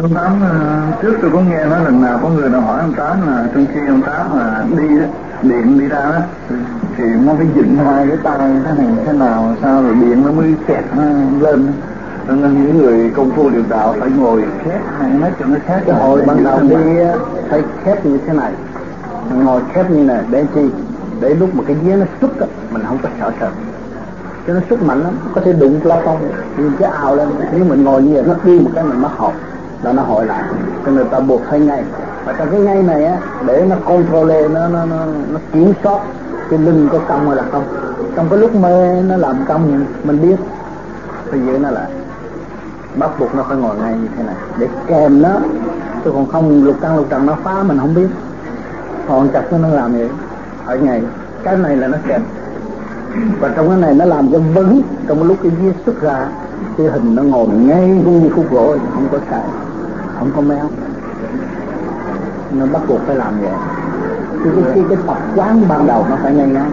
ông tám trước tôi có nghe nói lần nào có người nào hỏi ông tám là trong khi ông tám là đi điện đi ra đó, thì nó phải dựng hai cái tay thế này thế nào, sao rồi điện nó mới kẹt nó lên. Nên những người công phu điều đạo phải ngồi khép hai mét cho nó khép. Cái hồi ban đầu đi phải khép như thế này. Ngồi khép như này, để chi? Để lúc mà cái vía nó xúc á, mình không có sợ sợ. Cho nó xuất mạnh lắm, có thể đụng plafon đi cái ào lên, nếu mình ngồi như vậy, nó đi một cái mình mất hồn là nó hội lại. Cho người ta buộc phải ngay. Và trong cái ngay này á để nó control nó nó nó, nó kiểm soát cái lưng có cong hay là không. Trong cái lúc mê nó làm cong mình biết. Phải giữ nó lại bắt buộc nó phải ngồi ngay như thế này. Để kèm nó. Chứ còn không lục căn lục trần nó phá mình không biết. Còn chặt nó làm vậy. Ở ngày cái này là nó kèm. Và trong cái này nó làm cho vững trong lúc cái viết xuất ra cái hình nó ngồi ngay như khúc gỗ không có sai không có méo nó bắt buộc phải làm vậy. Thì cái, cái, cái tập quán ban đầu nó phải ngay ngắn